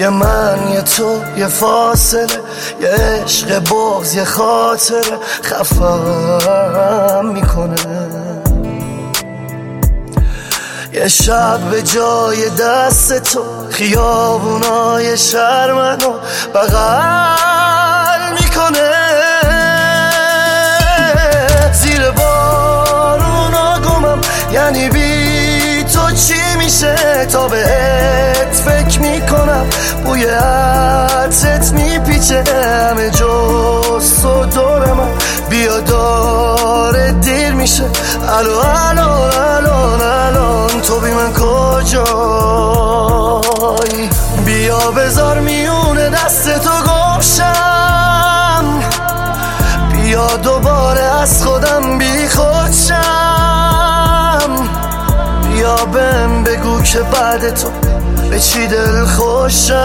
یه من یه تو یه فاصله. یه عشق بغز یه خاطر خفم می‌کنه. یه شب به جای دست تو خیابونای شهر منو بغل می‌کنه. زیر بارونا گمم یعنی بی تو چی میشه؟ تا می‌کنم بوی عطرت میپیچه همه جست و دور من. بیا داره دیر میشه. الو الو الان الان تو بی من کجایی؟ بیا بذار میونه دست تو گمشم. بیا دوباره از خودم بی خودشم که بعد تو به چی دل خوشم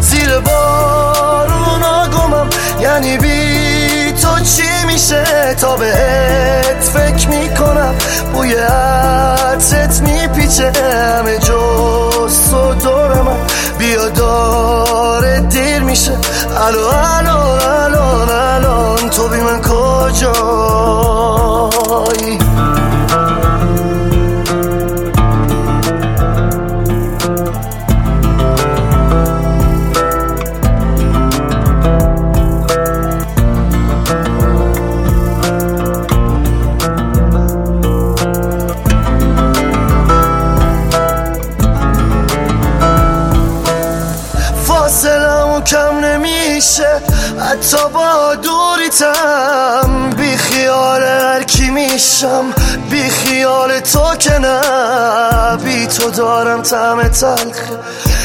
زیر بارونا گمم یعنی بی تو چی میشه تا بهت فکر می‌کنم بوی عطرت میپیچه همه جست و دور من بیا داره دیر میشه الو الو الان الان تو بی من کجایی فاصله کم نمیشه. حتی با دوریتم بی خیال هر کی میشم. بی خیال تو که نه بی تو دارم طعم تلخ.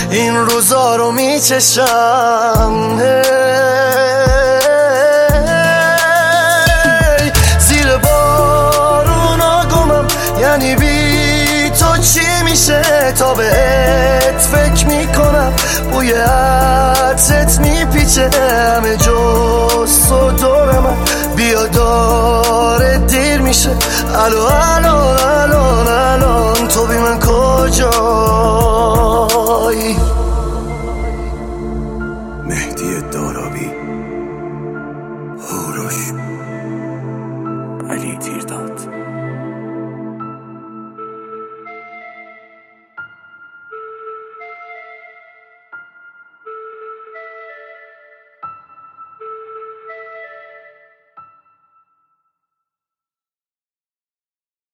این روزا رو میچشم. زیر بارونا گمم یعنی بی تو چی؟ میشه تا بهت فکر می‌کنم. بوی عطرت میپیچه. همه جست و دور من. بیا داره دیر میشه. الو الو الان الان تو بی من کجایی؟